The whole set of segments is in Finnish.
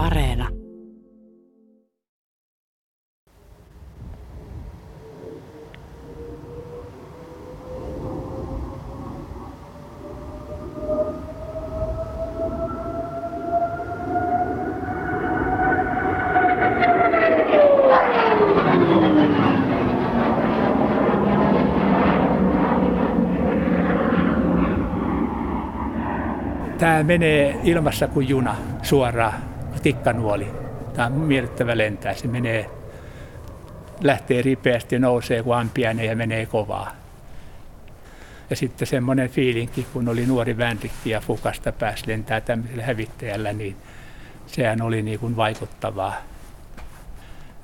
Areena. Tämä menee ilmassa kuin juna suoraan, tikkanuoli. Tämä on miellyttävä lentää. Se menee, lähtee ripeästi, nousee kuin ampiainen ja menee kovaa. Ja sitten semmoinen fiilinki, kun oli nuori vänrikki ja Fukasta pääsi lentää tämmöisellä hävittäjällä, niin sehän oli niin kuin vaikuttavaa.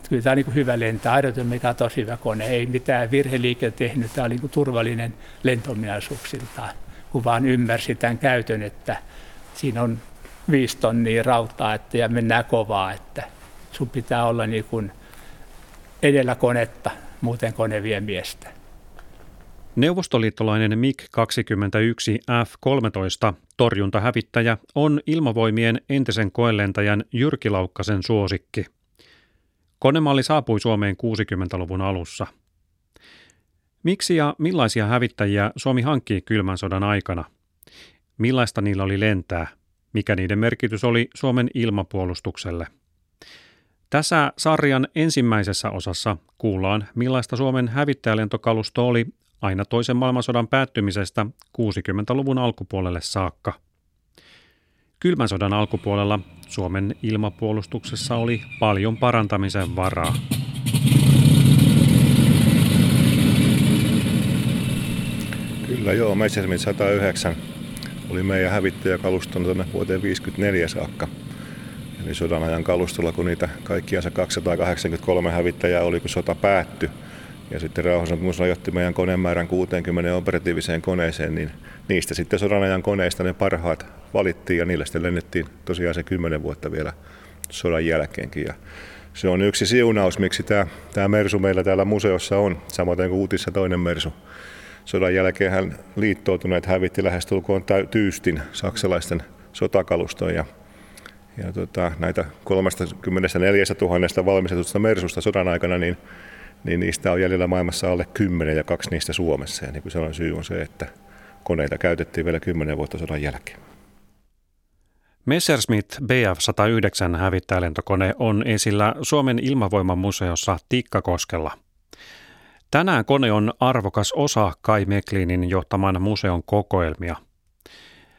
Kyllä tämä on niin hyvä lentää. Aerodyn mikä on tosi hyvä kone. Ei mitään virheliike tehnyt. Tämä oli niin turvallinen lentominaisuuksiltaan kun vaan ymmärsi tämän käytön, että siinä on viisi tonnia rautaa että, ja mennään kovaa, että sun pitää olla niin kuin edellä konetta, muuten kone vie miestä. Neuvostoliittolainen MiG-21 F-13 torjuntahävittäjä on ilmavoimien entisen koelentäjän Jyrki Laukkasen suosikki. Konemalli saapui Suomeen 60-luvun alussa – Miksi ja millaisia hävittäjiä Suomi hankkii kylmän sodan aikana? Millaista niillä oli lentää? Mikä niiden merkitys oli Suomen ilmapuolustukselle? Tässä sarjan ensimmäisessä osassa kuullaan, millaista Suomen hävittäjälentokalusto oli aina toisen maailmansodan päättymisestä 60-luvun alkupuolelle saakka. Kylmän sodan alkupuolella Suomen ilmapuolustuksessa oli paljon parantamisen varaa. Kyllä joo, Messerschmitt 109 oli meidän hävittäjäkaluston tuonne vuoteen 54 saakka. Eli sodan ajan kalustolla, kun niitä kaikkiansa 283 hävittäjää oli, kun sota päättyi. Ja sitten rauhansopimus rajoitti meidän konemäärän 60 operatiiviseen koneeseen, niin niistä sitten sodan ajan koneista ne parhaat valittiin ja niillä sitten lennettiin tosiaan se 10 vuotta vielä sodan jälkeenkin. Ja se on yksi siunaus, miksi tämä, tämä Mersu meillä täällä museossa on, samoin kuin Uutissa toinen Mersu sodan jälkeen hän liittoutuneet hävitti lähestulkoon tyystin saksalaisten sotakaluston ja, ja tota, näitä 34 000 valmistetusta Mersusta sodan aikana, niin, niin niistä on jäljellä maailmassa alle 10 ja kaksi niistä Suomessa. Ja niin kuin sanoin, syy on se, että koneita käytettiin vielä 10 vuotta sodan jälkeen. Messerschmitt Bf-109 hävittäjälentokone on esillä Suomen ilmavoiman museossa Tikkakoskella – Tänään kone on arvokas osa Kai Meklinin johtaman museon kokoelmia.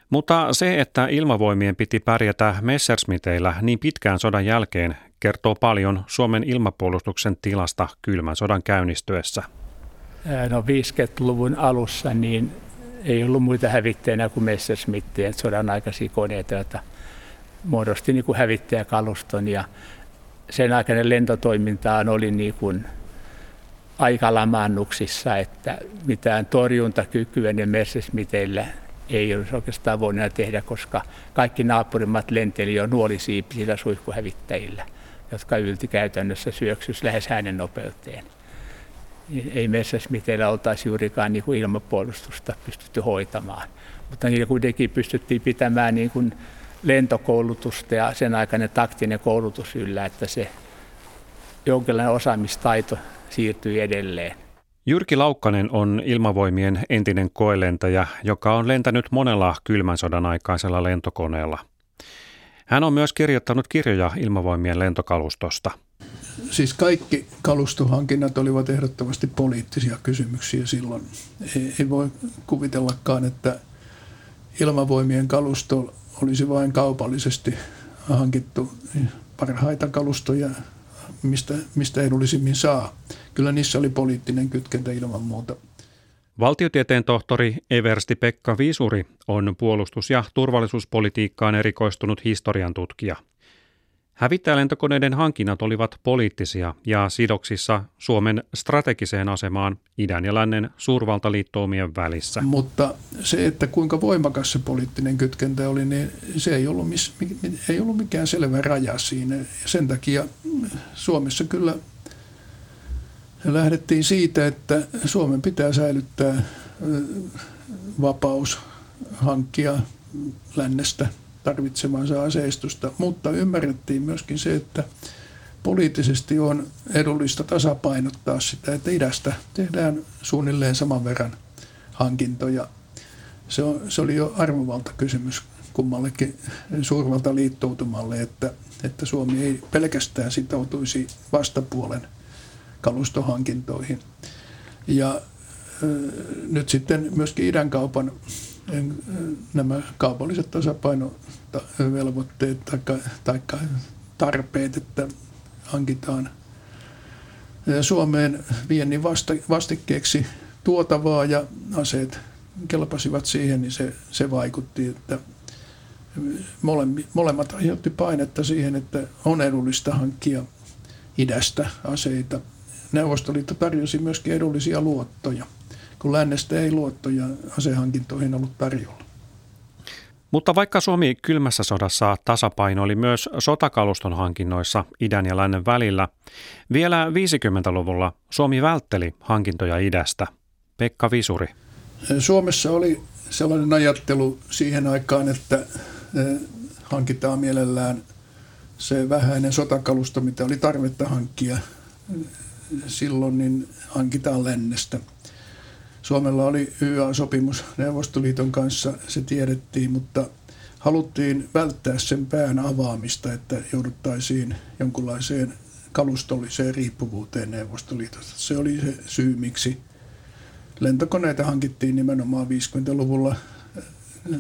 Mutta se, että ilmavoimien piti pärjätä Messerschmitteillä niin pitkään sodan jälkeen, kertoo paljon Suomen ilmapuolustuksen tilasta kylmän sodan käynnistyessä. No 50-luvun alussa niin ei ollut muita hävittäjänä kuin Messerschmittien sodan aikaisia koneita, joita muodosti niin kuin hävittäjäkaluston ja sen aikainen lentotoiminta oli niin kuin aika lamaannuksissa, että mitään torjuntakykyä ne Messerschmitteillä ei olisi oikeastaan voinut tehdä, koska kaikki naapurimat lenteli jo nuolisiipisillä suihkuhävittäjillä, jotka ylti käytännössä syöksys lähes hänen nopeuteen. Ei Messerschmitteillä oltaisi juurikaan niin kuin ilmapuolustusta pystytty hoitamaan, mutta niillä kuitenkin pystyttiin pitämään niin kuin lentokoulutusta ja sen aikainen taktinen koulutus yllä, että se jonkinlainen osaamistaito siirtyi edelleen. Jyrki Laukkanen on ilmavoimien entinen koelentäjä, joka on lentänyt monella kylmän sodan aikaisella lentokoneella. Hän on myös kirjoittanut kirjoja ilmavoimien lentokalustosta. Siis kaikki kalustohankinnat olivat ehdottomasti poliittisia kysymyksiä silloin. Ei, ei voi kuvitellakaan, että ilmavoimien kalusto olisi vain kaupallisesti hankittu parhaita kalustoja mistä, mistä edullisimmin saa. Kyllä niissä oli poliittinen kytkentä ilman muuta. Valtiotieteen tohtori Eversti Pekka Viisuri on puolustus- ja turvallisuuspolitiikkaan erikoistunut historian tutkija – Hävittäjälentokoneiden hankinnat olivat poliittisia ja sidoksissa Suomen strategiseen asemaan idän ja lännen suurvaltaliittoumien välissä. Mutta se, että kuinka voimakas se poliittinen kytkentä oli, niin se ei ollut, mis, ei ollut mikään selvä raja siinä. Sen takia Suomessa kyllä lähdettiin siitä, että Suomen pitää säilyttää vapaus hankkia lännestä tarvitsemansa aseistusta, mutta ymmärrettiin myöskin se, että poliittisesti on edullista tasapainottaa sitä, että idästä tehdään suunnilleen saman verran hankintoja. Se, on, se oli jo arvovalta kysymys kummallekin suurvalta liittoutumalle, että, että Suomi ei pelkästään sitoutuisi vastapuolen kalustohankintoihin. Ja nyt sitten myöskin idän kaupan nämä kaupalliset tasapainovelvoitteet tai tarpeet, että hankitaan Suomeen viennin vastikkeeksi tuotavaa ja aseet kelpasivat siihen, niin se, se vaikutti, että molemmat aiheutti painetta siihen, että on edullista hankkia idästä aseita. Neuvostoliitto tarjosi myöskin edullisia luottoja, kun lännestä ei luottoja asehankintoihin ollut tarjolla. Mutta vaikka Suomi kylmässä sodassa tasapaino oli myös sotakaluston hankinnoissa idän ja lännen välillä, vielä 50-luvulla Suomi vältteli hankintoja idästä. Pekka Visuri. Suomessa oli sellainen ajattelu siihen aikaan, että hankitaan mielellään se vähäinen sotakalusto, mitä oli tarvetta hankkia silloin, niin hankitaan lännestä. Suomella oli YA-sopimus Neuvostoliiton kanssa, se tiedettiin, mutta haluttiin välttää sen pään avaamista, että jouduttaisiin jonkunlaiseen kalustolliseen riippuvuuteen Neuvostoliitosta. Se oli se syy, miksi lentokoneita hankittiin nimenomaan 50-luvulla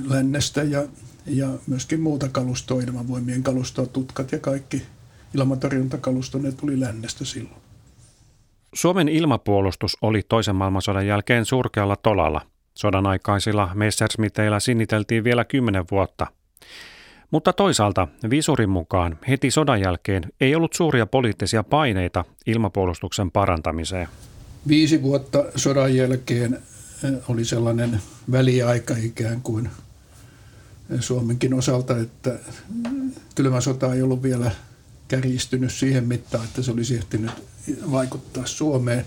lännestä ja, ja myöskin muuta kalustoa, ilmavoimien kalustoa, tutkat ja kaikki ilmatorjuntakalusto, ne tuli lännestä silloin. Suomen ilmapuolustus oli toisen maailmansodan jälkeen surkealla tolalla. Sodan aikaisilla Messerschmitteillä sinniteltiin vielä kymmenen vuotta. Mutta toisaalta Visurin mukaan heti sodan jälkeen ei ollut suuria poliittisia paineita ilmapuolustuksen parantamiseen. Viisi vuotta sodan jälkeen eh, oli sellainen väliaika ikään kuin Suomenkin osalta, että kylmä sota ei ollut vielä kärjistynyt siihen mittaan, että se olisi ehtinyt vaikuttaa Suomeen.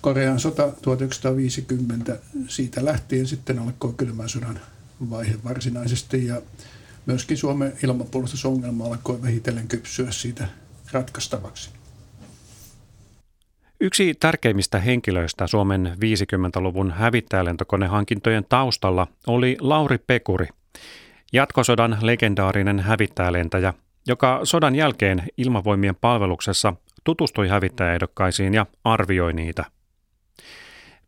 Korean sota 1950, siitä lähtien sitten alkoi kylmän sodan vaihe varsinaisesti ja myöskin Suomen ilmapuolustusongelma alkoi vähitellen kypsyä siitä ratkaistavaksi. Yksi tärkeimmistä henkilöistä Suomen 50-luvun hävittäjälentokonehankintojen taustalla oli Lauri Pekuri, jatkosodan legendaarinen hävittäjälentäjä, joka sodan jälkeen ilmavoimien palveluksessa tutustui hävittäjäehdokkaisiin ja arvioi niitä.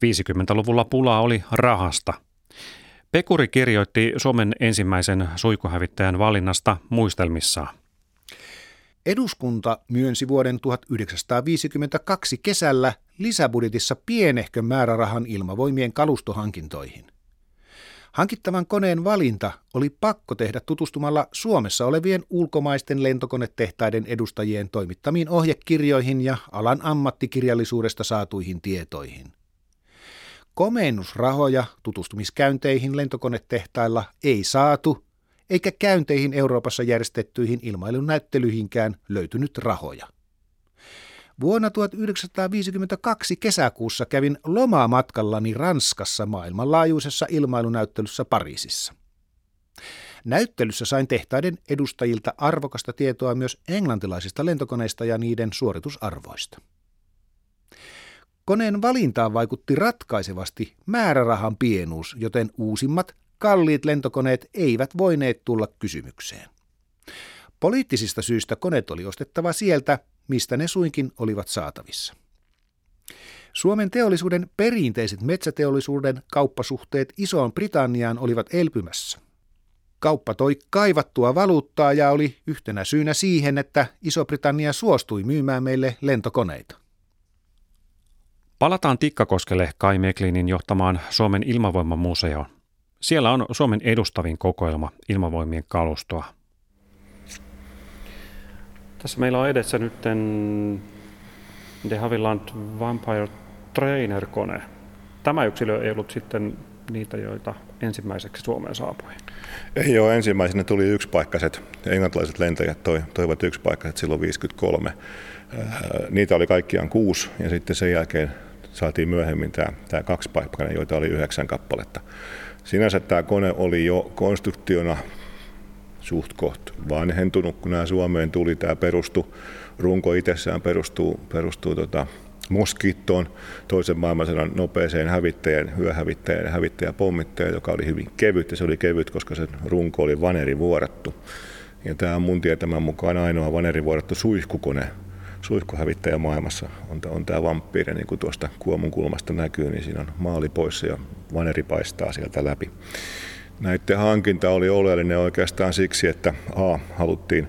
50-luvulla pulaa oli rahasta. Pekuri kirjoitti Suomen ensimmäisen suikuhävittäjän valinnasta muistelmissaan. Eduskunta myönsi vuoden 1952 kesällä lisäbudjetissa pienehkön määrärahan ilmavoimien kalustohankintoihin. Hankittavan koneen valinta oli pakko tehdä tutustumalla Suomessa olevien ulkomaisten lentokonetehtaiden edustajien toimittamiin ohjekirjoihin ja alan ammattikirjallisuudesta saatuihin tietoihin. Komennusrahoja tutustumiskäynteihin lentokonetehtailla ei saatu, eikä käynteihin Euroopassa järjestettyihin ilmailunäyttelyihinkään löytynyt rahoja. Vuonna 1952 kesäkuussa kävin lomamatkallani Ranskassa maailmanlaajuisessa ilmailunäyttelyssä Pariisissa. Näyttelyssä sain tehtaiden edustajilta arvokasta tietoa myös englantilaisista lentokoneista ja niiden suoritusarvoista. Koneen valintaan vaikutti ratkaisevasti määrärahan pienuus, joten uusimmat, kalliit lentokoneet eivät voineet tulla kysymykseen. Poliittisista syistä koneet oli ostettava sieltä, mistä ne suinkin olivat saatavissa. Suomen teollisuuden perinteiset metsäteollisuuden kauppasuhteet Isoon Britanniaan olivat elpymässä. Kauppa toi kaivattua valuuttaa ja oli yhtenä syynä siihen, että Iso-Britannia suostui myymään meille lentokoneita. Palataan Tikkakoskelle Kai Meklinin johtamaan Suomen ilmavoimamuseoon. Siellä on Suomen edustavin kokoelma ilmavoimien kalustoa. Tässä meillä on edessä nyt De Havilland Vampire Trainer-kone. Tämä yksilö ei ollut sitten niitä, joita ensimmäiseksi Suomeen saapui. Ei ole ensimmäisenä tuli yksipaikkaiset. Englantilaiset lentäjät toi, toivat yksipaikkaiset silloin 53. Äh, niitä oli kaikkiaan kuusi ja sitten sen jälkeen saatiin myöhemmin tämä, tämä kaksipaikkainen, joita oli yhdeksän kappaletta. Sinänsä tämä kone oli jo konstruktiona suht koht vanhentunut, kun nämä Suomeen tuli. Tämä perustui, runko itsessään perustuu, perustuu tota, Moskittoon, toisen maailmansodan nopeeseen hävittäjän, hyöhävittäjän hävittäjäpommittaja, joka oli hyvin kevyt, ja se oli kevyt, koska se runko oli vanerivuorattu. Ja tämä on mun tietämän mukaan ainoa vanerivuorattu suihkukone, suihkuhävittäjä maailmassa on, on tämä vamppiiri, niin kuin tuosta kuomun kulmasta näkyy, niin siinä on maali poissa ja vaneri paistaa sieltä läpi. Näiden hankinta oli oleellinen oikeastaan siksi, että A, haluttiin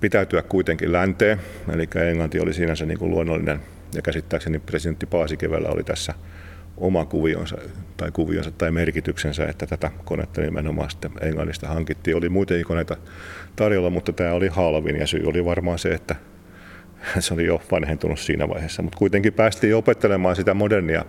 pitäytyä kuitenkin länteen, eli Englanti oli siinä se niin kuin luonnollinen, ja käsittääkseni presidentti Paasikevellä oli tässä oma kuvionsa tai kuvionsa tai merkityksensä, että tätä konetta nimenomaan sitten Englannista hankittiin. Oli muitakin koneita tarjolla, mutta tämä oli halvin ja syy oli varmaan se, että se oli jo vanhentunut siinä vaiheessa, mutta kuitenkin päästiin opettelemaan sitä modernia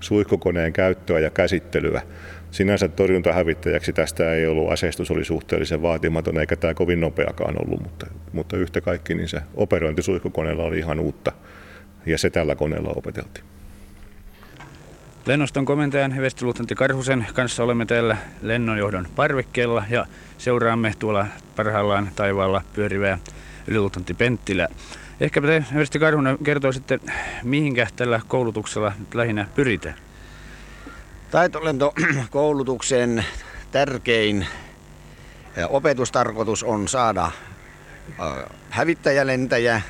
suihkukoneen käyttöä ja käsittelyä. Sinänsä torjuntahävittäjäksi tästä ei ollut, aseistus oli suhteellisen vaatimaton eikä tämä kovin nopeakaan ollut, mutta, mutta yhtä kaikki niin se operointi suihkukoneella oli ihan uutta ja se tällä koneella opeteltiin. Lennoston komentajan Vestiluutantti Karhusen kanssa olemme täällä lennonjohdon parvekkeella ja seuraamme tuolla parhaillaan taivaalla pyörivää yliluutantti Penttilä. Ehkä te, Versti Karhunen, kertoisitte, mihinkä tällä koulutuksella lähinnä pyritään? Taitolentokoulutuksen tärkein opetustarkoitus on saada hävittäjälentäjä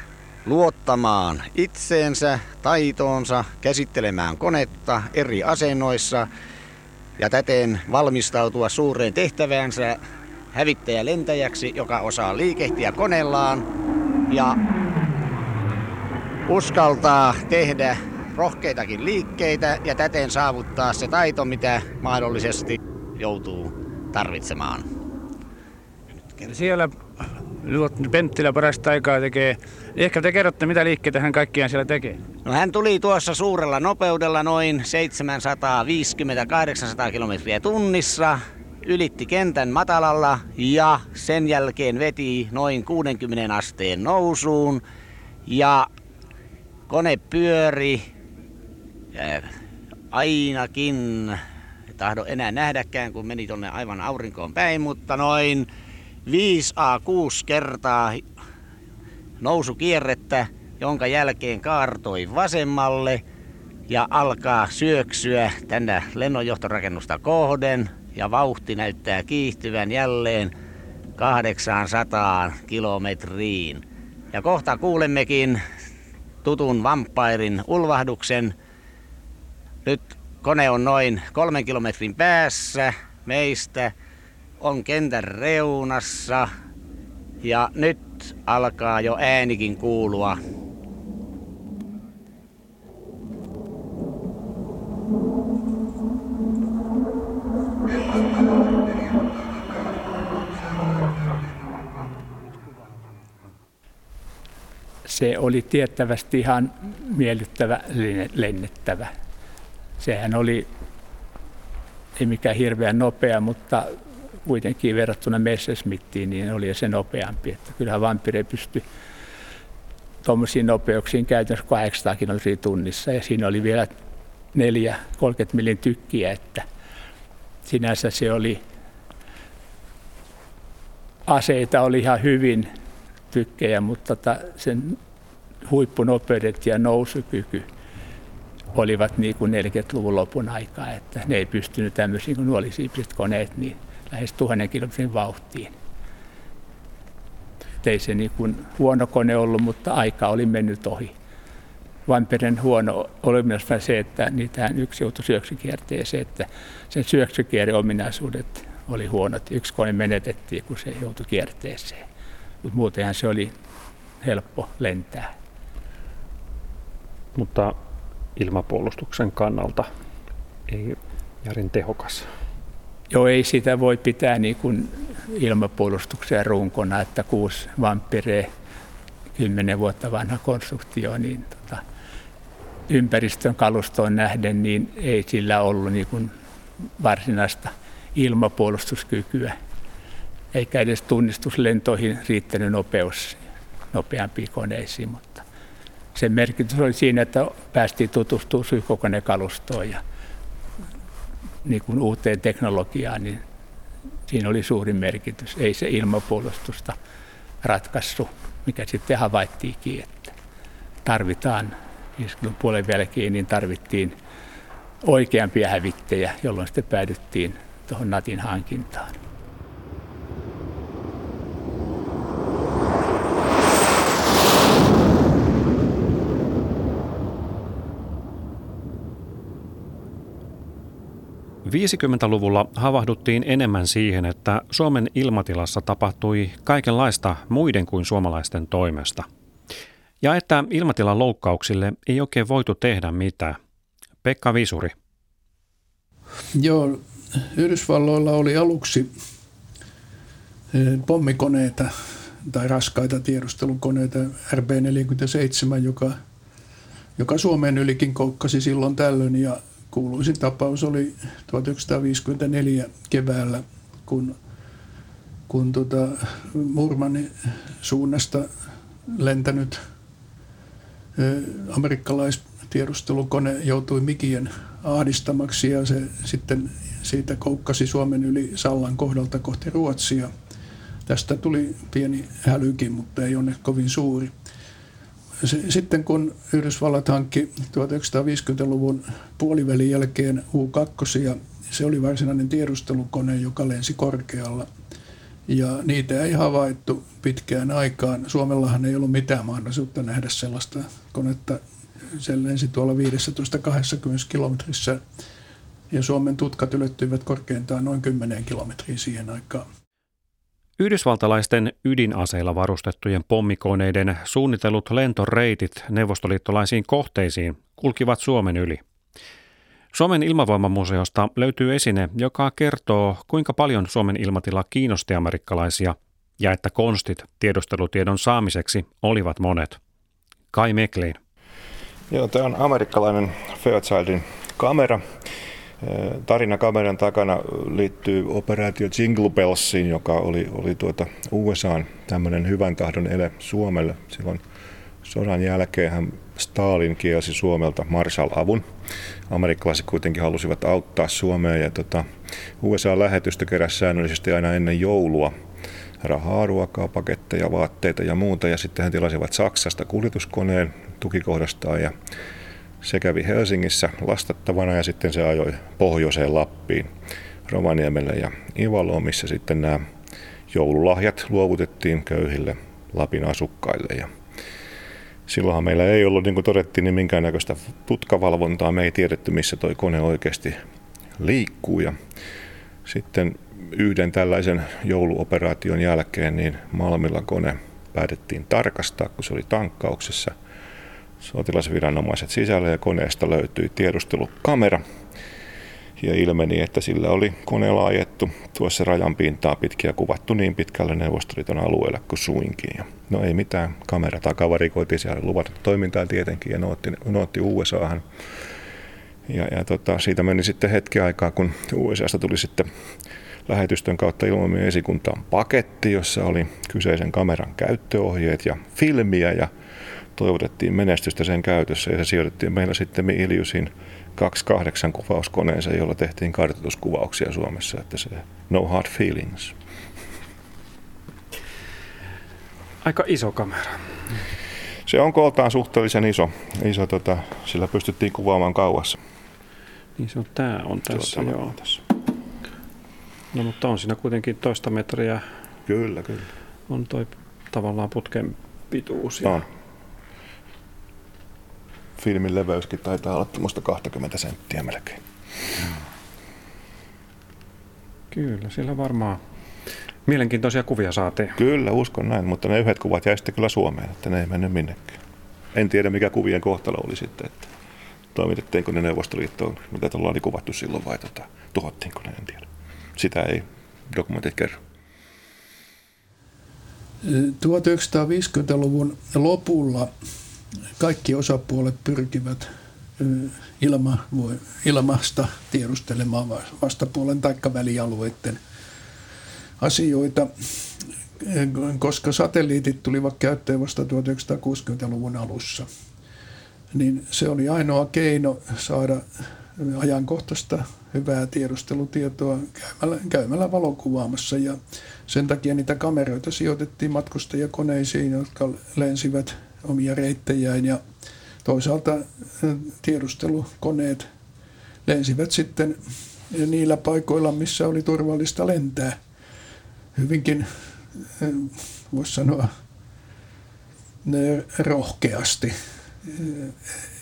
luottamaan itseensä, taitoonsa, käsittelemään konetta eri asennoissa ja täten valmistautua suureen tehtäväänsä hävittäjälentäjäksi, joka osaa liikehtiä koneellaan ja uskaltaa tehdä rohkeitakin liikkeitä ja täten saavuttaa se taito, mitä mahdollisesti joutuu tarvitsemaan. Siellä Penttilä parasta aikaa tekee. Ehkä te kerrotte, mitä liikkeitä hän kaikkiaan siellä tekee. No hän tuli tuossa suurella nopeudella noin 750-800 kilometriä tunnissa, ylitti kentän matalalla ja sen jälkeen veti noin 60 asteen nousuun ja kone pyöri ainakin, tahdo enää nähdäkään kun meni tonne aivan aurinkoon päin, mutta noin 5A6 kertaa nousukierrettä, jonka jälkeen kaartoi vasemmalle ja alkaa syöksyä tänne lennonjohtorakennusta kohden ja vauhti näyttää kiihtyvän jälleen 800 kilometriin. Ja kohta kuulemmekin tutun vampairin ulvahduksen. Nyt kone on noin kolmen kilometrin päässä meistä on kentän reunassa ja nyt alkaa jo äänikin kuulua. Se oli tiettävästi ihan miellyttävä lennettävä. Sehän oli ei mikään hirveän nopea, mutta kuitenkin verrattuna Messerschmittiin, niin oli se nopeampi. Että kyllähän Vampire pystyi tuommoisiin nopeuksiin käytännössä 800 kilometriä tunnissa ja siinä oli vielä neljä 30 millin tykkiä, että sinänsä se oli, aseita oli ihan hyvin tykkejä, mutta sen huippunopeudet ja nousukyky olivat niin kuin 40-luvun lopun aikaa, että ne ei pystynyt tämmöisiin kuin nuolisiipiset koneet niin lähes tuhannen kilometrin vauhtiin. ei se niin kuin huono kone ollut, mutta aika oli mennyt ohi. Vamperen huono oli myös se, että niitähän yksi joutui syöksykierteeseen, että sen syöksykierreominaisuudet oli huonot. Yksi kone menetettiin, kun se joutui kierteeseen. Mutta muutenhan se oli helppo lentää. Mutta ilmapuolustuksen kannalta ei järin tehokas. Joo, ei sitä voi pitää niin kuin ilmapuolustuksen runkona, että kuusi vampiree, kymmenen vuotta vanha konstruktio, niin tota, ympäristön kalustoon nähden niin ei sillä ollut niin kuin varsinaista ilmapuolustuskykyä, eikä edes tunnistuslentoihin riittänyt nopeus nopeampiin koneisiin, mutta sen merkitys oli siinä, että päästiin tutustumaan syykokonekalustoon ja niin kuin uuteen teknologiaan, niin Siinä oli suuri merkitys. Ei se ilmapuolustusta ratkaisu, mikä sitten havaittiinkin, että tarvitaan 50 puolen jälkeen, niin tarvittiin oikeampia hävittejä, jolloin sitten päädyttiin tuohon Natin hankintaan. Luvulla havahduttiin enemmän siihen, että Suomen ilmatilassa tapahtui kaikenlaista muiden kuin suomalaisten toimesta. Ja että ilmatilan loukkauksille ei oikein voitu tehdä mitään. Pekka Visuri. Joo, Yhdysvalloilla oli aluksi eh, pommikoneita tai raskaita tiedustelukoneita RB-47, joka, joka Suomen ylikin koukkasi silloin tällöin ja kuuluisin tapaus oli 1954 keväällä, kun, kun tota Murmanin suunnasta lentänyt amerikkalaistiedustelukone joutui mikien ahdistamaksi ja se sitten siitä koukkasi Suomen yli Sallan kohdalta kohti Ruotsia. Tästä tuli pieni hälykin, mutta ei ole kovin suuri. Sitten kun Yhdysvallat hankki 1950-luvun puolivälin jälkeen U-2, ja se oli varsinainen tiedustelukone, joka lensi korkealla. Ja niitä ei havaittu pitkään aikaan. Suomellahan ei ollut mitään mahdollisuutta nähdä sellaista konetta se lensi tuolla 15-20 kilometrissä ja Suomen tutkat ylettyivät korkeintaan noin 10 kilometriä siihen aikaan. Yhdysvaltalaisten ydinaseilla varustettujen pommikoneiden suunnitellut lentoreitit neuvostoliittolaisiin kohteisiin kulkivat Suomen yli. Suomen ilmavoimamuseosta löytyy esine, joka kertoo, kuinka paljon Suomen ilmatila kiinnosti amerikkalaisia ja että konstit tiedustelutiedon saamiseksi olivat monet. Kai Meklin. Joo, tämä on amerikkalainen Fairchildin kamera. Tarina kameran takana liittyy operaatio Jingle Bellsiin, joka oli, oli tuota USAn tämmöinen hyvän tahdon ele Suomelle. Silloin sodan jälkeen Stalin kielsi Suomelta Marshall-avun. Amerikkalaiset kuitenkin halusivat auttaa Suomea ja tota, USA-lähetystä keräsi säännöllisesti aina ennen joulua rahaa, ruokaa, paketteja, vaatteita ja muuta. Ja sitten he tilasivat Saksasta kuljetuskoneen, tukikohdastaan ja se kävi Helsingissä lastattavana ja sitten se ajoi pohjoiseen Lappiin, Rovaniemelle ja Ivaloon, missä sitten nämä joululahjat luovutettiin köyhille Lapin asukkaille. Ja silloinhan meillä ei ollut, niin kuin todettiin, niin minkäännäköistä tutkavalvontaa. Me ei tiedetty, missä tuo kone oikeasti liikkuu. Ja sitten yhden tällaisen jouluoperaation jälkeen niin Malmilla kone päätettiin tarkastaa, kun se oli tankkauksessa – sotilasviranomaiset sisällä ja koneesta löytyi tiedustelukamera. Ja ilmeni, että sillä oli kone laajettu tuossa rajan pintaa pitkin ja kuvattu niin pitkälle Neuvostoliiton alueelle kuin suinkin. Ja no ei mitään, kamera takavarikoitiin siellä luvattu toimintaa tietenkin ja nootti, nootti USAhan. Ja, ja tota, siitä meni sitten hetki aikaa, kun USAsta tuli sitten lähetystön kautta ilmoimien esikuntaan paketti, jossa oli kyseisen kameran käyttöohjeet ja filmiä ja toivotettiin menestystä sen käytössä ja se sijoitettiin meillä sitten Iliusin 28 kuvauskoneeseen, jolla tehtiin kartoituskuvauksia Suomessa, että se no hard feelings. Aika iso kamera. Se on kooltaan suhteellisen iso. iso tota, sillä pystyttiin kuvaamaan kauas. Niin se on, tää on tässä, Tuota, joo. Tässä. No mutta on siinä kuitenkin toista metriä. Kyllä, kyllä. On toi tavallaan putken pituus. Ja... On filmin leveyskin taitaa olla tuommoista 20 senttiä melkein. Kyllä, siellä varmaan mielenkiintoisia kuvia saatiin. Kyllä, uskon näin, mutta ne yhdet kuvat jäi sitten kyllä Suomeen, että ne ei mennyt minnekään. En tiedä, mikä kuvien kohtalo oli sitten, että toimitettiinko ne Neuvostoliittoon, mitä tuolla oli kuvattu silloin vai tota, tuhottiinko ne, en tiedä. Sitä ei dokumentit kerro. 1950-luvun lopulla kaikki osapuolet pyrkivät ilma, ilmasta tiedustelemaan vastapuolen tai välialueiden asioita, koska satelliitit tulivat käyttöön vasta 1960-luvun alussa. Niin se oli ainoa keino saada ajankohtaista hyvää tiedustelutietoa käymällä, käymällä valokuvaamassa ja sen takia niitä kameroita sijoitettiin matkustajakoneisiin, jotka lensivät omia reittejään ja toisaalta tiedustelukoneet lensivät sitten niillä paikoilla, missä oli turvallista lentää. Hyvinkin, voisi sanoa, rohkeasti.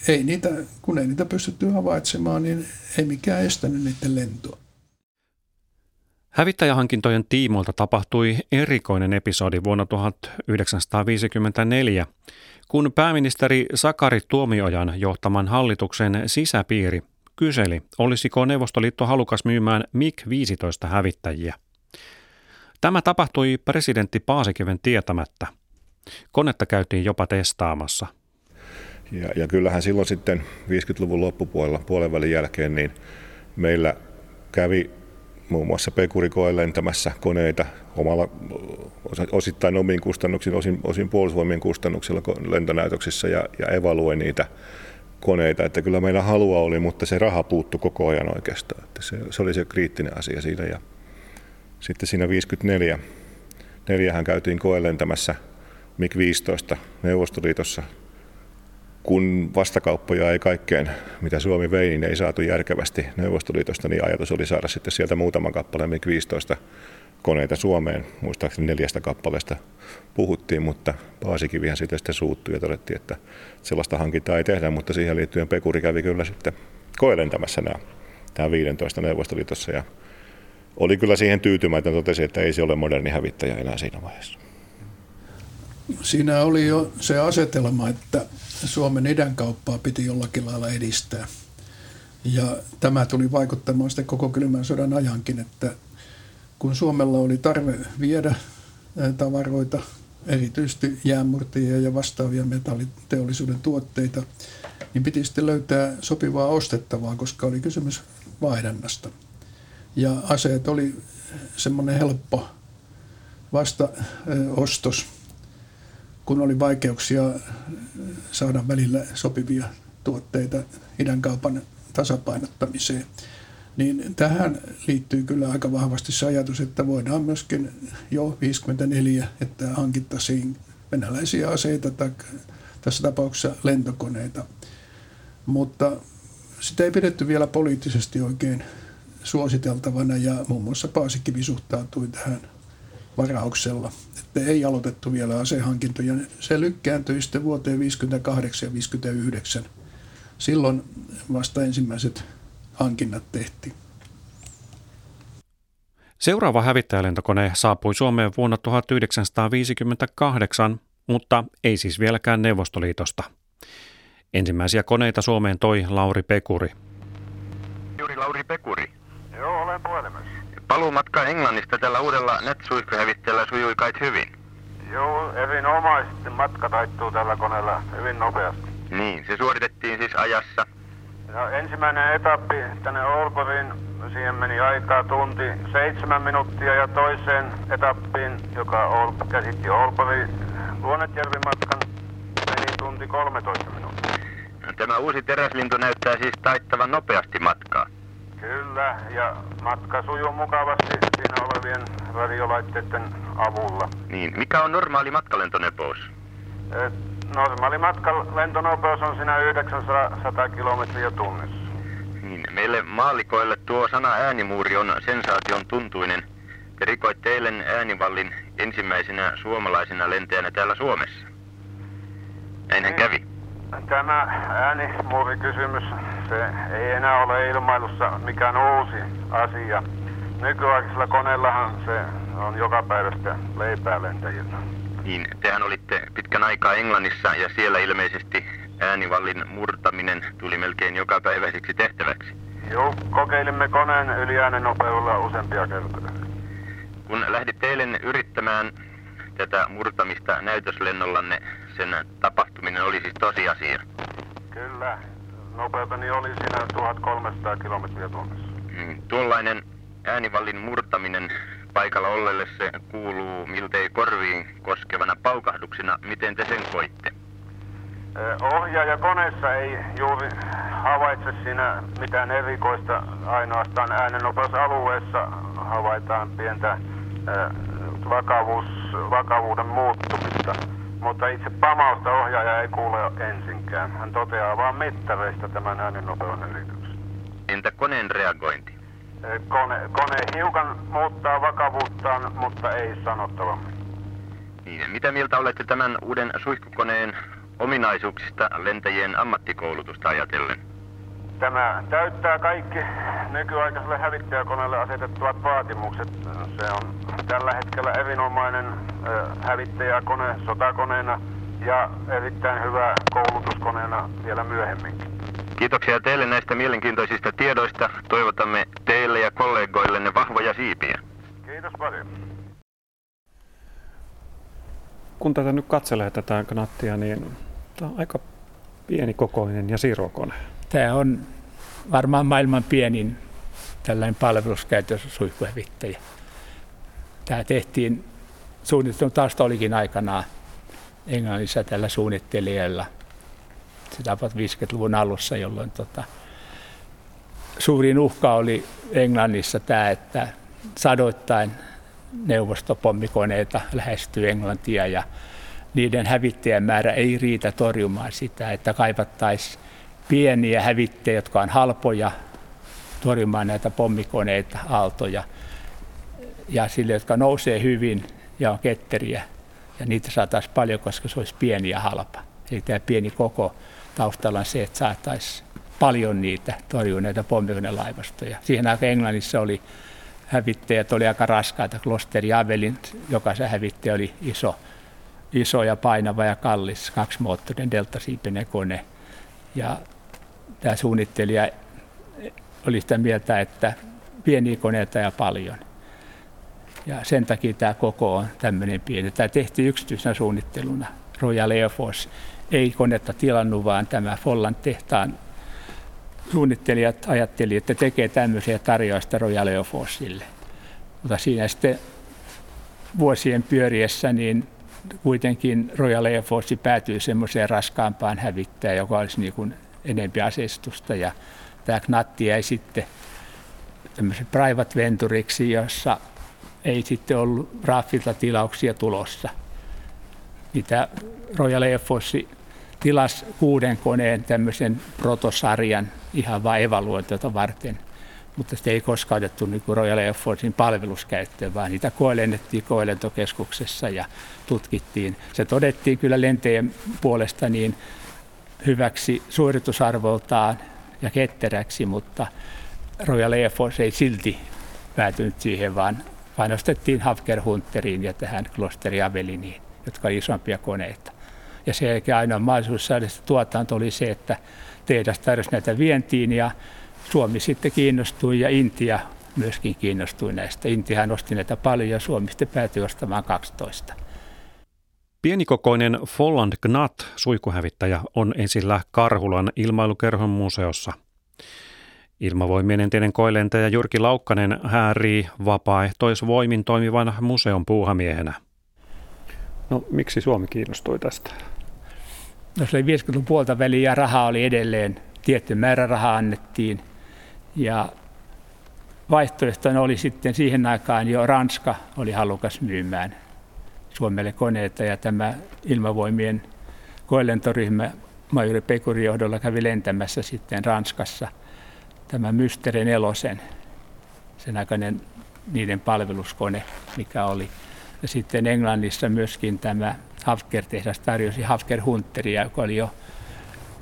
Ei niitä, kun ei niitä pystytty havaitsemaan, niin ei mikään estänyt niiden lentoa. Hävittäjähankintojen tiimoilta tapahtui erikoinen episodi vuonna 1954, kun pääministeri Sakari Tuomiojan johtaman hallituksen sisäpiiri kyseli, olisiko Neuvostoliitto halukas myymään MiG-15 hävittäjiä. Tämä tapahtui presidentti Paasikiven tietämättä. Konetta käytiin jopa testaamassa. Ja, ja kyllähän silloin sitten 50-luvun loppupuolella, puolen välin jälkeen, niin meillä kävi muun muassa Pekurikoen lentämässä koneita omalla, osittain omiin kustannuksiin, osin, osin puolustusvoimien kustannuksilla lentonäytöksissä ja, ja evaluoi niitä koneita. Että kyllä meillä halua oli, mutta se raha puuttu koko ajan oikeastaan. Että se, se oli se kriittinen asia siinä. Ja sitten siinä 54 neljähän käytiin koelentämässä MiG-15 Neuvostoliitossa kun vastakauppoja ei kaikkeen, mitä Suomi vei, niin ei saatu järkevästi Neuvostoliitosta, niin ajatus oli saada sitten sieltä muutaman kappaleen MiG-15 koneita Suomeen. Muistaakseni neljästä kappaleesta puhuttiin, mutta Paasikivihän siitä sitten suuttui ja todettiin, että sellaista hankintaa ei tehdä, mutta siihen liittyen Pekuri kävi kyllä sitten koelentämässä nämä, tämä 15 Neuvostoliitossa ja oli kyllä siihen tyytymätön, totesi, että ei se ole moderni hävittäjä enää siinä vaiheessa. Siinä oli jo se asetelma, että Suomen idänkauppaa piti jollakin lailla edistää. Ja tämä tuli vaikuttamaan sitten koko kylmän sodan ajankin, että kun Suomella oli tarve viedä tavaroita, erityisesti jäänmurtajia ja vastaavia metalliteollisuuden tuotteita, niin piti sitten löytää sopivaa ostettavaa, koska oli kysymys vaihdannasta. Ja aseet oli semmoinen helppo vastaostos kun oli vaikeuksia saada välillä sopivia tuotteita idän kaupan tasapainottamiseen. Niin tähän liittyy kyllä aika vahvasti se ajatus, että voidaan myöskin jo 54, että hankittaisiin venäläisiä aseita tai tässä tapauksessa lentokoneita. Mutta sitä ei pidetty vielä poliittisesti oikein suositeltavana ja muun muassa Paasikivi suhtautui tähän varauksella, että ei aloitettu vielä asehankintoja. Se lykkääntyi sitten vuoteen 58 ja 59. Silloin vasta ensimmäiset hankinnat tehtiin. Seuraava hävittäjälentokone saapui Suomeen vuonna 1958, mutta ei siis vieläkään Neuvostoliitosta. Ensimmäisiä koneita Suomeen toi Lauri Pekuri. Juuri Lauri Pekuri. Joo, olen puhelimessa. Paluumatka Englannista tällä uudella netsuihkuhävitteellä sujui kai hyvin. Joo, erinomaisesti matka taittuu tällä koneella hyvin nopeasti. Niin, se suoritettiin siis ajassa. Ja ensimmäinen etappi tänne Olboriin, siihen meni aikaa tunti seitsemän minuuttia ja toiseen etappiin, joka Olp, käsitti Olbori Luonnetjärvi matkan, meni tunti 13 minuuttia. Tämä uusi teräslintu näyttää siis taittavan nopeasti matkaa. Kyllä, ja matka sujuu mukavasti siinä olevien radiolaitteiden avulla. Niin, mikä on normaali matkalentonopeus? normaali matkalentonopeus on siinä 900 kilometriä tunnissa. Niin, meille maalikoille tuo sana äänimuuri on sensaation tuntuinen. Te rikoitte eilen äänivallin ensimmäisenä suomalaisena lentäjänä täällä Suomessa. Näinhän niin. kävi. Tämä äänimuurikysymys, se ei enää ole ilmailussa mikään uusi asia. Nykyaikaisella koneellahan se on joka päivästä leipää lentäjillä. Niin, tehän olitte pitkän aikaa Englannissa ja siellä ilmeisesti äänivallin murtaminen tuli melkein joka päiväiseksi tehtäväksi. Joo, kokeilimme koneen yliäänen nopeudella useampia kertoja. Kun lähditte eilen yrittämään tätä murtamista näytöslennollanne, sen tapahtuminen oli siis tosiasia? Kyllä. Nopeuteni oli siinä 1300 kilometriä tunnissa. Mm, tuollainen äänivallin murtaminen paikalla ollelle se kuuluu miltei korviin koskevana paukahduksena. Miten te sen koitte? Ohjaaja koneessa ei juuri havaitse siinä mitään erikoista. Ainoastaan äänenopeusalueessa havaitaan pientä vakavuus, vakavuuden muuttumista. Mutta itse pamausta ohjaaja ei kuule ensinkään. Hän toteaa vain mittareista tämän äänennopeuden ylityksen. Entä koneen reagointi? Kone, kone hiukan muuttaa vakavuuttaan, mutta ei sanottavammin. Niin, mitä mieltä olette tämän uuden suihkukoneen ominaisuuksista lentäjien ammattikoulutusta ajatellen? Tämä täyttää kaikki nykyaikaiselle hävittäjäkoneelle asetettuvat vaatimukset. Se on tällä hetkellä erinomainen hävittäjäkone sotakoneena ja erittäin hyvä koulutuskoneena vielä myöhemminkin. Kiitoksia teille näistä mielenkiintoisista tiedoista. Toivotamme teille ja kollegoillenne vahvoja siipiä. Kiitos paljon. Kun tätä nyt katselee tätä knattia, niin tämä on aika pienikokoinen ja sirokone. Tämä on varmaan maailman pienin tällainen palveluskäytössä suihkuhävittäjä. Tämä tehtiin, suunnittelu taas olikin aikanaan Englannissa tällä suunnittelijalla. Se tapahtui 50-luvun alussa, jolloin tota, suurin uhka oli Englannissa tämä, että sadoittain neuvostopommikoneita lähestyy Englantia ja niiden hävittäjän määrä ei riitä torjumaan sitä, että kaivattaisiin pieniä hävittäjiä, jotka on halpoja torjumaan näitä pommikoneita, aaltoja. Ja sille, jotka nousee hyvin ja on ketteriä, ja niitä saataisiin paljon, koska se olisi pieni ja halpa. Eli tämä pieni koko taustalla on se, että saataisiin paljon niitä torjuneita pommikonelaivastoja. Siihen aikaan Englannissa oli hävittäjät oli aika raskaita. Kloster Javelin, jokaisen hävittäjä oli iso, iso ja painava ja kallis, kaksimoottorinen deltasiipinen kone. Ja tämä suunnittelija oli sitä mieltä, että pieniä koneita ja paljon. Ja sen takia tämä koko on tämmöinen pieni. Tämä tehtiin yksityisenä suunnitteluna. Royal Air Force ei konetta tilannut, vaan tämä Folland tehtaan suunnittelijat ajattelivat, että tekee tämmöisiä tarjoista Royal Air Forceille. Mutta siinä sitten vuosien pyöriessä niin kuitenkin Royal Air Force päätyi semmoiseen raskaampaan hävittäjään, joka olisi niin kuin enempi aseistusta ja tämä knatti jäi sitten tämmöisen private venturiksi, jossa ei sitten ollut Raffilta tilauksia tulossa. Mitä Royal Air Force tilas kuuden koneen tämmöisen protosarjan ihan vain evaluointiota varten, mutta sitä ei koskaan otettu niin Royal Air Forcein palveluskäyttöön, vaan niitä koelennettiin koelentokeskuksessa ja tutkittiin. Se todettiin kyllä lentäjien puolesta niin hyväksi suoritusarvoltaan ja ketteräksi, mutta Royal Air Force ei silti päätynyt siihen, vaan painostettiin Hafker Hunteriin ja tähän Gloster Javeliniin, jotka olivat isompia koneita. Ja sen jälkeen ainoa mahdollisuus saada tuotanto oli se, että tehdas tarjosi näitä vientiin ja Suomi sitten kiinnostui ja Intia myöskin kiinnostui näistä. Intiahan osti näitä paljon ja Suomi sitten päätyi ostamaan 12. Pienikokoinen Folland Gnat suihkuhävittäjä on esillä Karhulan ilmailukerhon museossa. Ilmavoimien entinen koelentäjä Jyrki Laukkanen häärii vapaaehtoisvoimin toimivan museon puuhamiehenä. No miksi Suomi kiinnostui tästä? No se oli 50-luvun puolta väliin ja rahaa oli edelleen. Tietty määrä rahaa annettiin. Ja vaihtoehtona oli sitten siihen aikaan jo Ranska oli halukas myymään Suomelle koneita ja tämä ilmavoimien koelentoryhmä majuri Pekuri johdolla kävi lentämässä sitten Ranskassa tämä Mystere nelosen, sen aikainen niiden palveluskone, mikä oli. Ja sitten Englannissa myöskin tämä Hafker-tehdas tarjosi Hafker Hunteria, joka oli jo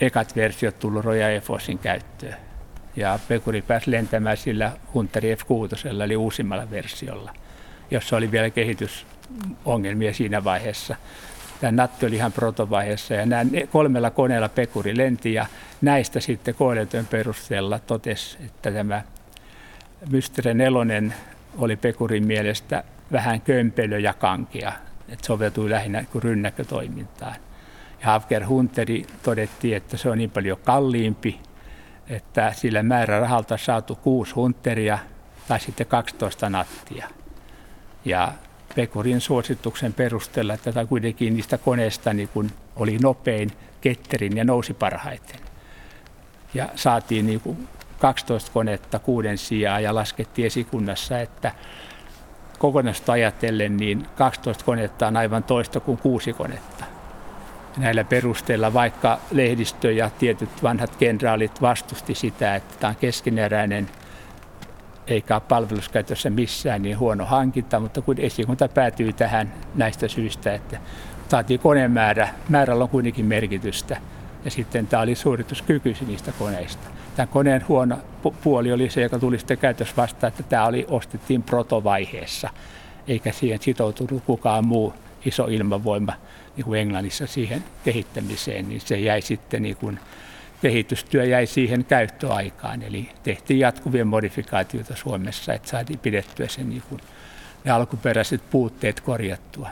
ekat versiot tullut Air Forcein käyttöön. Ja Pekuri pääsi lentämään sillä Hunteri F6, eli uusimmalla versiolla, jossa oli vielä kehitysongelmia siinä vaiheessa. Tämä Natti oli ihan protovaiheessa ja nämä kolmella koneella Pekuri lenti ja näistä sitten koelentojen perusteella totesi, että tämä Mystere nelonen oli Pekurin mielestä vähän kömpelö ja kankea, että soveltui lähinnä kuin rynnäkötoimintaan. Ja Hafker Hunteri todettiin, että se on niin paljon kalliimpi, että sillä määrärahalta saatu kuusi hunteria tai sitten 12 nattia. Ja Pekurin suosituksen perusteella, että tämä kuitenkin niistä koneista niin kun oli nopein, ketterin ja nousi parhaiten. ja saatiin niin kuin 12 konetta kuuden sijaan ja laskettiin esikunnassa, että kokonaista ajatellen niin 12 konetta on aivan toista kuin kuusi konetta. Näillä perusteilla, vaikka lehdistö ja tietyt vanhat kenraalit vastusti sitä, että tämä on keskeneräinen eikä ole palveluskäytössä missään niin huono hankinta, mutta kun esikunta päätyy tähän näistä syistä, että saatiin konemäärä, määrällä on kuitenkin merkitystä ja sitten tämä oli suorituskyky niistä koneista. Tämän koneen huono puoli oli se, joka tuli sitten käytössä vasta, että tämä oli, ostettiin protovaiheessa, eikä siihen sitoutunut kukaan muu iso ilmavoima niin kuin Englannissa siihen kehittämiseen, niin se jäi sitten niin kuin, kehitystyö jäi siihen käyttöaikaan. Eli tehtiin jatkuvia modifikaatioita Suomessa, että saatiin pidettyä sen niin kuin, ne alkuperäiset puutteet korjattua.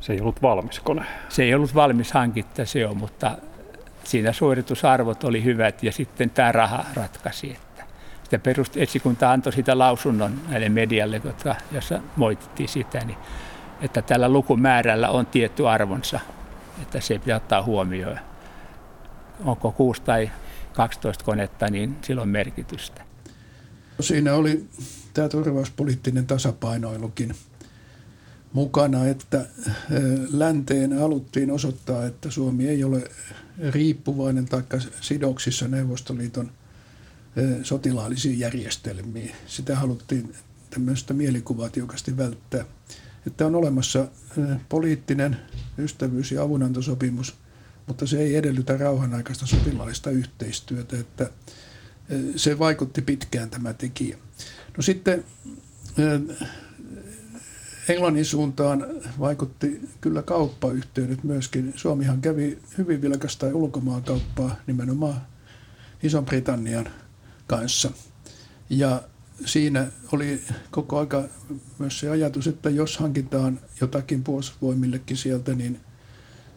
Se ei ollut valmis kone. Se ei ollut valmis hankitta se on, mutta siinä suoritusarvot oli hyvät ja sitten tämä raha ratkaisi. Että sitä perust, esikunta antoi sitä lausunnon näille medialle, jotka, jossa moitittiin sitä, niin, että tällä lukumäärällä on tietty arvonsa, että se pitää ottaa huomioon. Onko 6 tai 12 konetta, niin sillä on merkitystä. Siinä oli tämä turvauspoliittinen tasapainoilukin mukana, että länteen haluttiin osoittaa, että Suomi ei ole riippuvainen tai sidoksissa Neuvostoliiton sotilaallisiin järjestelmiin. Sitä haluttiin tämmöistä mielikuvaa tiukasti välttää. Että on olemassa poliittinen ystävyys- ja avunantosopimus, mutta se ei edellytä rauhanaikaista sotilaallista yhteistyötä, että se vaikutti pitkään tämä tekijä. No sitten Englannin suuntaan vaikutti kyllä kauppayhteydet myöskin. Suomihan kävi hyvin vilkasta ulkomaankauppaa nimenomaan Ison-Britannian kanssa. Ja siinä oli koko aika myös se ajatus, että jos hankitaan jotakin puolustusvoimillekin sieltä, niin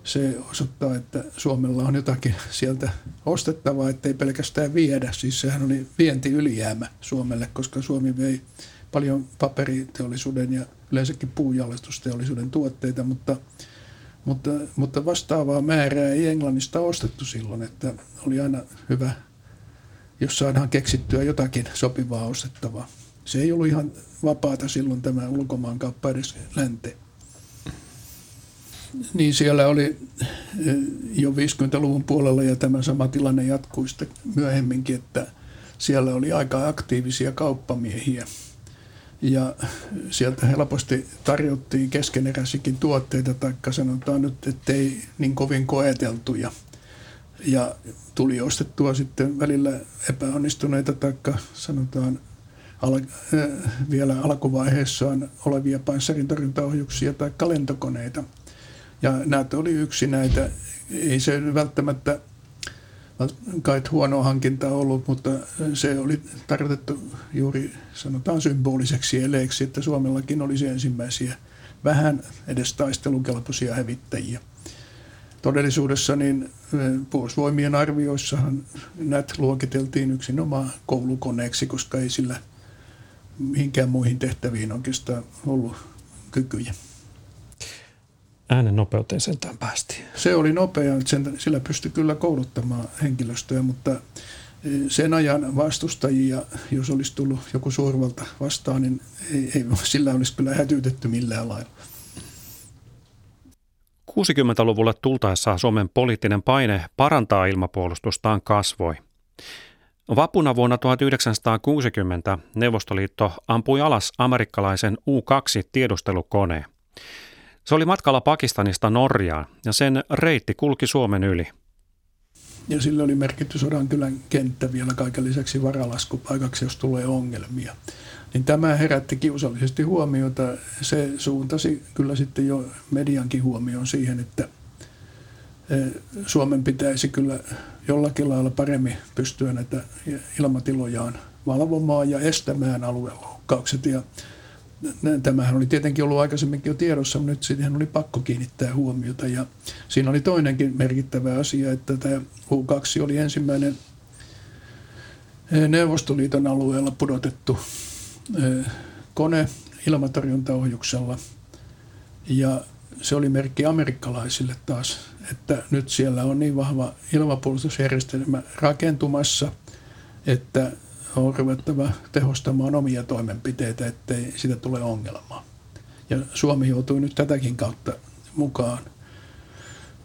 se osoittaa, että Suomella on jotakin sieltä ostettavaa, ettei pelkästään viedä. Siis sehän oli vienti ylijäämä Suomelle, koska Suomi vei paljon paperiteollisuuden ja yleensäkin puunjalostusteollisuuden tuotteita, mutta, mutta, mutta vastaavaa määrää ei Englannista ostettu silloin, että oli aina hyvä, jos saadaan keksittyä jotakin sopivaa ostettavaa. Se ei ollut ihan vapaata silloin tämä ulkomaankauppa edes länteen. Niin siellä oli eh, jo 50-luvun puolella ja tämä sama tilanne jatkui sitten myöhemminkin, että siellä oli aika aktiivisia kauppamiehiä – ja sieltä helposti tarjottiin keskeneräisikin tuotteita, tai sanotaan nyt, ettei niin kovin koeteltuja. Ja tuli ostettua sitten välillä epäonnistuneita, tai sanotaan al- äh, vielä alkuvaiheessaan olevia panssarintorjuntaohjuksia tai lentokoneita. Ja näitä oli yksi näitä, ei se välttämättä kai huono hankinta ollut, mutta se oli tarkoitettu juuri sanotaan symboliseksi eleeksi, että Suomellakin olisi ensimmäisiä vähän edes taistelukelpoisia hävittäjiä. Todellisuudessa niin puolustusvoimien arvioissahan näitä luokiteltiin yksinomaan koulukoneeksi, koska ei sillä mihinkään muihin tehtäviin oikeastaan ollut kykyjä äänen nopeuteen sentään päästiin. Se oli nopea, sen, sillä pystyi kyllä kouluttamaan henkilöstöä, mutta e, sen ajan vastustajia, jos olisi tullut joku suurvalta vastaan, niin ei, ei sillä olisi kyllä hätyytetty millään lailla. 60-luvulle tultaessa Suomen poliittinen paine parantaa ilmapuolustustaan kasvoi. Vapuna vuonna 1960 Neuvostoliitto ampui alas amerikkalaisen U-2-tiedustelukoneen. Se oli matkalla Pakistanista Norjaan ja sen reitti kulki Suomen yli. Ja sillä oli merkitty kylän kenttä vielä kaiken lisäksi varalaskupaikaksi, jos tulee ongelmia. Niin tämä herätti kiusallisesti huomiota. Se suuntasi kyllä sitten jo mediankin huomioon siihen, että e, Suomen pitäisi kyllä jollakin lailla paremmin pystyä näitä ilmatilojaan valvomaan ja estämään alueloukkaukset. Ja tämähän oli tietenkin ollut aikaisemminkin jo tiedossa, mutta nyt siihen oli pakko kiinnittää huomiota. Ja siinä oli toinenkin merkittävä asia, että tämä U2 oli ensimmäinen eh, Neuvostoliiton alueella pudotettu eh, kone ilmatorjuntaohjuksella. Ja se oli merkki amerikkalaisille taas, että nyt siellä on niin vahva ilmapuolustusjärjestelmä rakentumassa, että on ruvettava tehostamaan omia toimenpiteitä, ettei sitä tule ongelmaa. Ja Suomi joutui nyt tätäkin kautta mukaan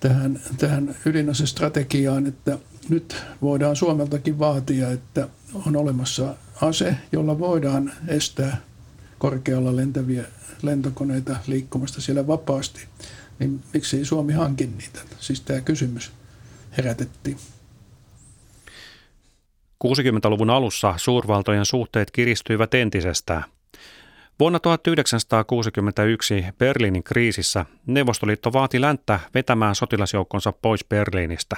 tähän, tähän ydinasestrategiaan, että nyt voidaan Suomeltakin vaatia, että on olemassa ase, jolla voidaan estää korkealla lentäviä lentokoneita liikkumasta siellä vapaasti, niin miksi ei Suomi hankin niitä? Siis tämä kysymys herätettiin. 60-luvun alussa suurvaltojen suhteet kiristyivät entisestään. Vuonna 1961 Berliinin kriisissä Neuvostoliitto vaati länttä vetämään sotilasjoukkonsa pois Berliinistä.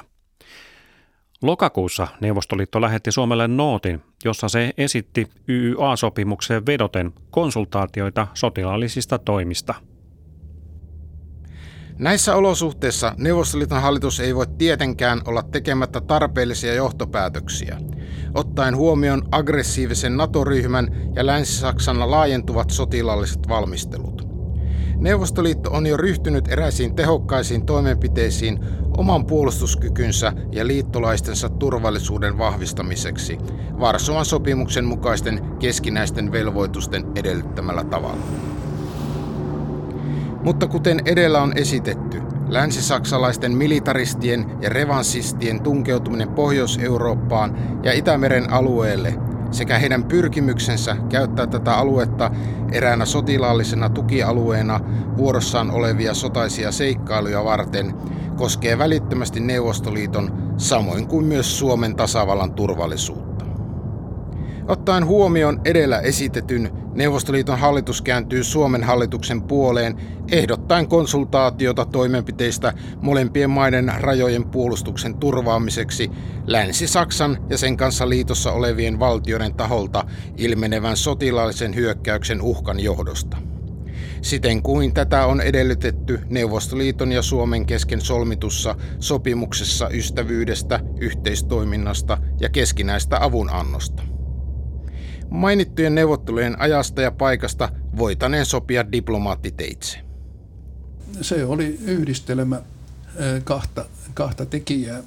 Lokakuussa Neuvostoliitto lähetti Suomelle nootin, jossa se esitti YYA-sopimukseen vedoten konsultaatioita sotilaallisista toimista – Näissä olosuhteissa Neuvostoliiton hallitus ei voi tietenkään olla tekemättä tarpeellisia johtopäätöksiä. Ottaen huomioon aggressiivisen NATO-ryhmän ja Länsi-Saksan laajentuvat sotilaalliset valmistelut. Neuvostoliitto on jo ryhtynyt eräisiin tehokkaisiin toimenpiteisiin oman puolustuskykynsä ja liittolaistensa turvallisuuden vahvistamiseksi Varsovan sopimuksen mukaisten keskinäisten velvoitusten edellyttämällä tavalla. Mutta kuten edellä on esitetty, länsisaksalaisten militaristien ja revanssistien tunkeutuminen Pohjois-Eurooppaan ja Itämeren alueelle sekä heidän pyrkimyksensä käyttää tätä aluetta eräänä sotilaallisena tukialueena vuorossaan olevia sotaisia seikkailuja varten koskee välittömästi Neuvostoliiton samoin kuin myös Suomen tasavallan turvallisuutta. Ottaen huomioon edellä esitetyn, Neuvostoliiton hallitus kääntyy Suomen hallituksen puoleen ehdottaen konsultaatiota toimenpiteistä molempien maiden rajojen puolustuksen turvaamiseksi Länsi-Saksan ja sen kanssa liitossa olevien valtioiden taholta ilmenevän sotilaallisen hyökkäyksen uhkan johdosta. Siten kuin tätä on edellytetty Neuvostoliiton ja Suomen kesken solmitussa sopimuksessa ystävyydestä, yhteistoiminnasta ja keskinäistä avunannosta. Mainittujen neuvottelujen ajasta ja paikasta voitaneen sopia diplomaattiteitse. Se oli yhdistelmä kahta, kahta tekijää.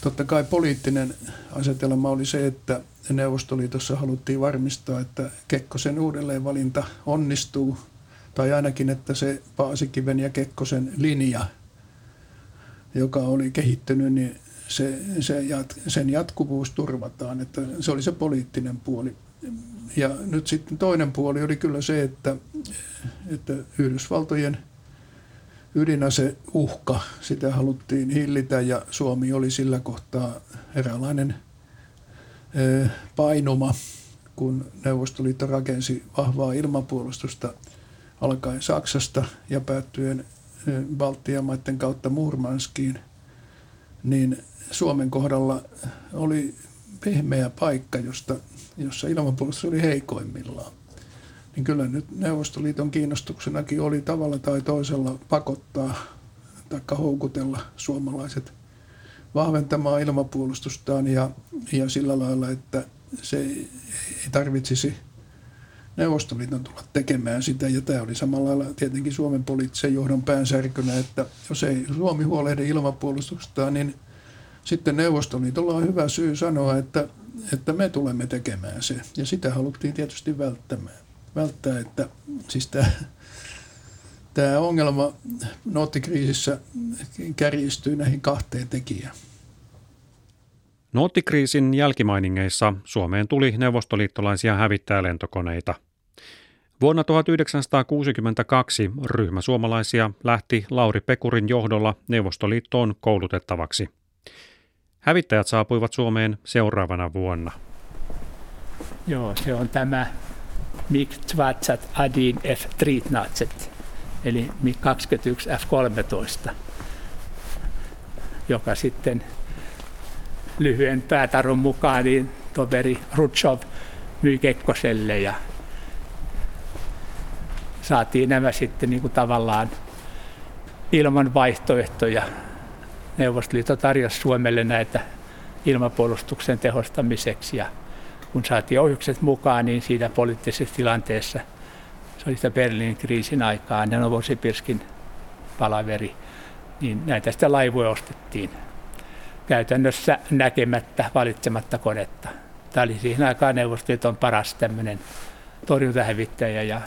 Totta kai poliittinen asetelma oli se, että Neuvostoliitossa haluttiin varmistaa, että Kekkosen uudelleenvalinta onnistuu, tai ainakin, että se Paasikiven ja Kekkosen linja, joka oli kehittynyt, niin se, se jat, sen jatkuvuus turvataan, että se oli se poliittinen puoli. Ja nyt sitten toinen puoli oli kyllä se, että, että Yhdysvaltojen ydinaseuhka, sitä haluttiin hillitä ja Suomi oli sillä kohtaa eräänlainen painuma, kun Neuvostoliitto rakensi vahvaa ilmapuolustusta alkaen Saksasta ja päättyen Baltian maiden kautta Murmanskiin, niin Suomen kohdalla oli pehmeä paikka, josta, jossa ilmapuolustus oli heikoimmillaan. Niin kyllä nyt Neuvostoliiton kiinnostuksenakin oli tavalla tai toisella pakottaa tai houkutella suomalaiset vahventamaan ilmapuolustustaan ja, ja sillä lailla, että se ei tarvitsisi Neuvostoliiton tulla tekemään sitä. Ja tämä oli samalla lailla tietenkin Suomen poliittisen johdon päänsärkynä, että jos ei Suomi huolehdi ilmapuolustuksestaan, niin – sitten Neuvostoliitolla on hyvä syy sanoa, että, että me tulemme tekemään se. Ja sitä haluttiin tietysti välttämään. välttää, että siis tämä, tämä ongelma noottikriisissä kärjistyy näihin kahteen tekijään. Noottikriisin jälkimainingeissa Suomeen tuli neuvostoliittolaisia hävittäjälentokoneita. Vuonna 1962 ryhmä suomalaisia lähti Lauri Pekurin johdolla Neuvostoliittoon koulutettavaksi – Hävittäjät saapuivat Suomeen seuraavana vuonna. Joo, se on tämä MiG 20 Adin F-13, eli MiG 21 F-13, joka sitten lyhyen päätarun mukaan niin toveri Rutschov myi Kekkoselle ja saatiin nämä sitten niin kuin tavallaan ilman vaihtoehtoja Neuvostoliitto tarjosi Suomelle näitä ilmapuolustuksen tehostamiseksi ja kun saatiin ohjukset mukaan, niin siinä poliittisessa tilanteessa, se oli sitä Berliinin kriisin aikaa, ja Novosibirskin palaveri, niin näitä sitten laivoja ostettiin käytännössä näkemättä, valitsematta konetta. Tämä oli siihen aikaan Neuvostoliiton paras tämmöinen torjuntahävittäjä ja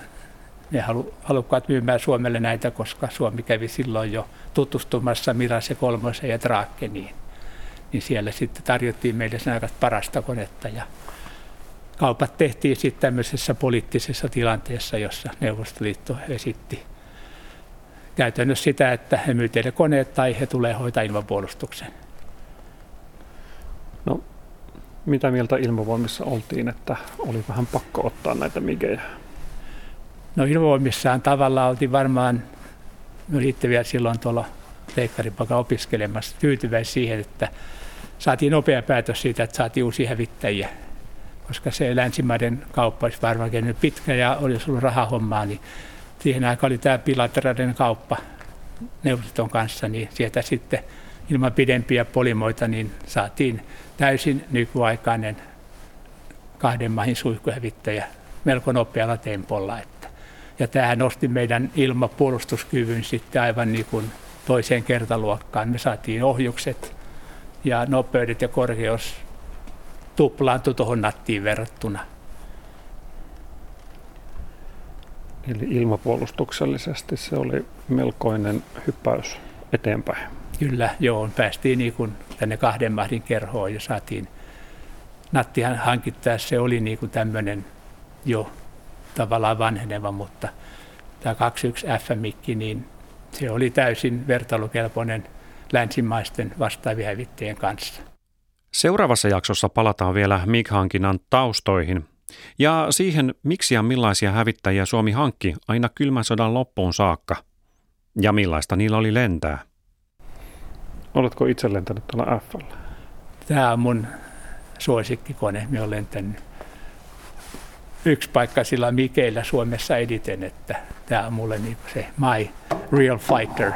ne halu, halukkaat myymään Suomelle näitä, koska Suomi kävi silloin jo tutustumassa Mirase kolmosen ja Drakeniin. Niin siellä sitten tarjottiin meille sen aika parasta konetta ja kaupat tehtiin sitten tämmöisessä poliittisessa tilanteessa, jossa Neuvostoliitto esitti käytännössä sitä, että he myy teille koneet tai he tulee hoitaa ilmapuolustuksen. No, mitä mieltä ilmavoimissa oltiin, että oli vähän pakko ottaa näitä migejä? No ilmavoimissaan tavallaan oltiin varmaan, me olitte vielä silloin tuolla teikkaripaka opiskelemassa, tyytyväisiä siihen, että saatiin nopea päätös siitä, että saatiin uusia hävittäjiä. Koska se länsimaiden kauppa olisi varmaan pitkä ja olisi ollut rahahommaa, niin siihen aikaan oli tämä bilateraalinen kauppa neuvoston kanssa, niin sieltä sitten ilman pidempiä polimoita niin saatiin täysin nykyaikainen kahden mahin suihkuhävittäjä melko nopealla tempolla. Ja tämähän nosti meidän ilmapuolustuskyvyn sitten aivan niin kuin toiseen kertaluokkaan. Me saatiin ohjukset ja nopeudet ja korkeus tuplaantui tuohon nattiin verrattuna. Eli ilmapuolustuksellisesti se oli melkoinen hyppäys eteenpäin. Kyllä, joo. Päästiin niin kuin tänne kahden mahdin kerhoon ja saatiin nattihan hankittaa. Se oli niin kuin tämmöinen jo tavallaan vanheneva, mutta tämä 21 F-mikki, niin se oli täysin vertailukelpoinen länsimaisten vastaavien hävittäjien kanssa. Seuraavassa jaksossa palataan vielä MiG-hankinnan taustoihin ja siihen, miksi ja millaisia hävittäjiä Suomi hankki aina kylmän sodan loppuun saakka ja millaista niillä oli lentää. Oletko itse lentänyt tuolla f Tämä on mun suosikkikone. Minä olen lentänyt yksi paikka sillä Mikeillä Suomessa editen, että tämä on mulle niin se my real fighter.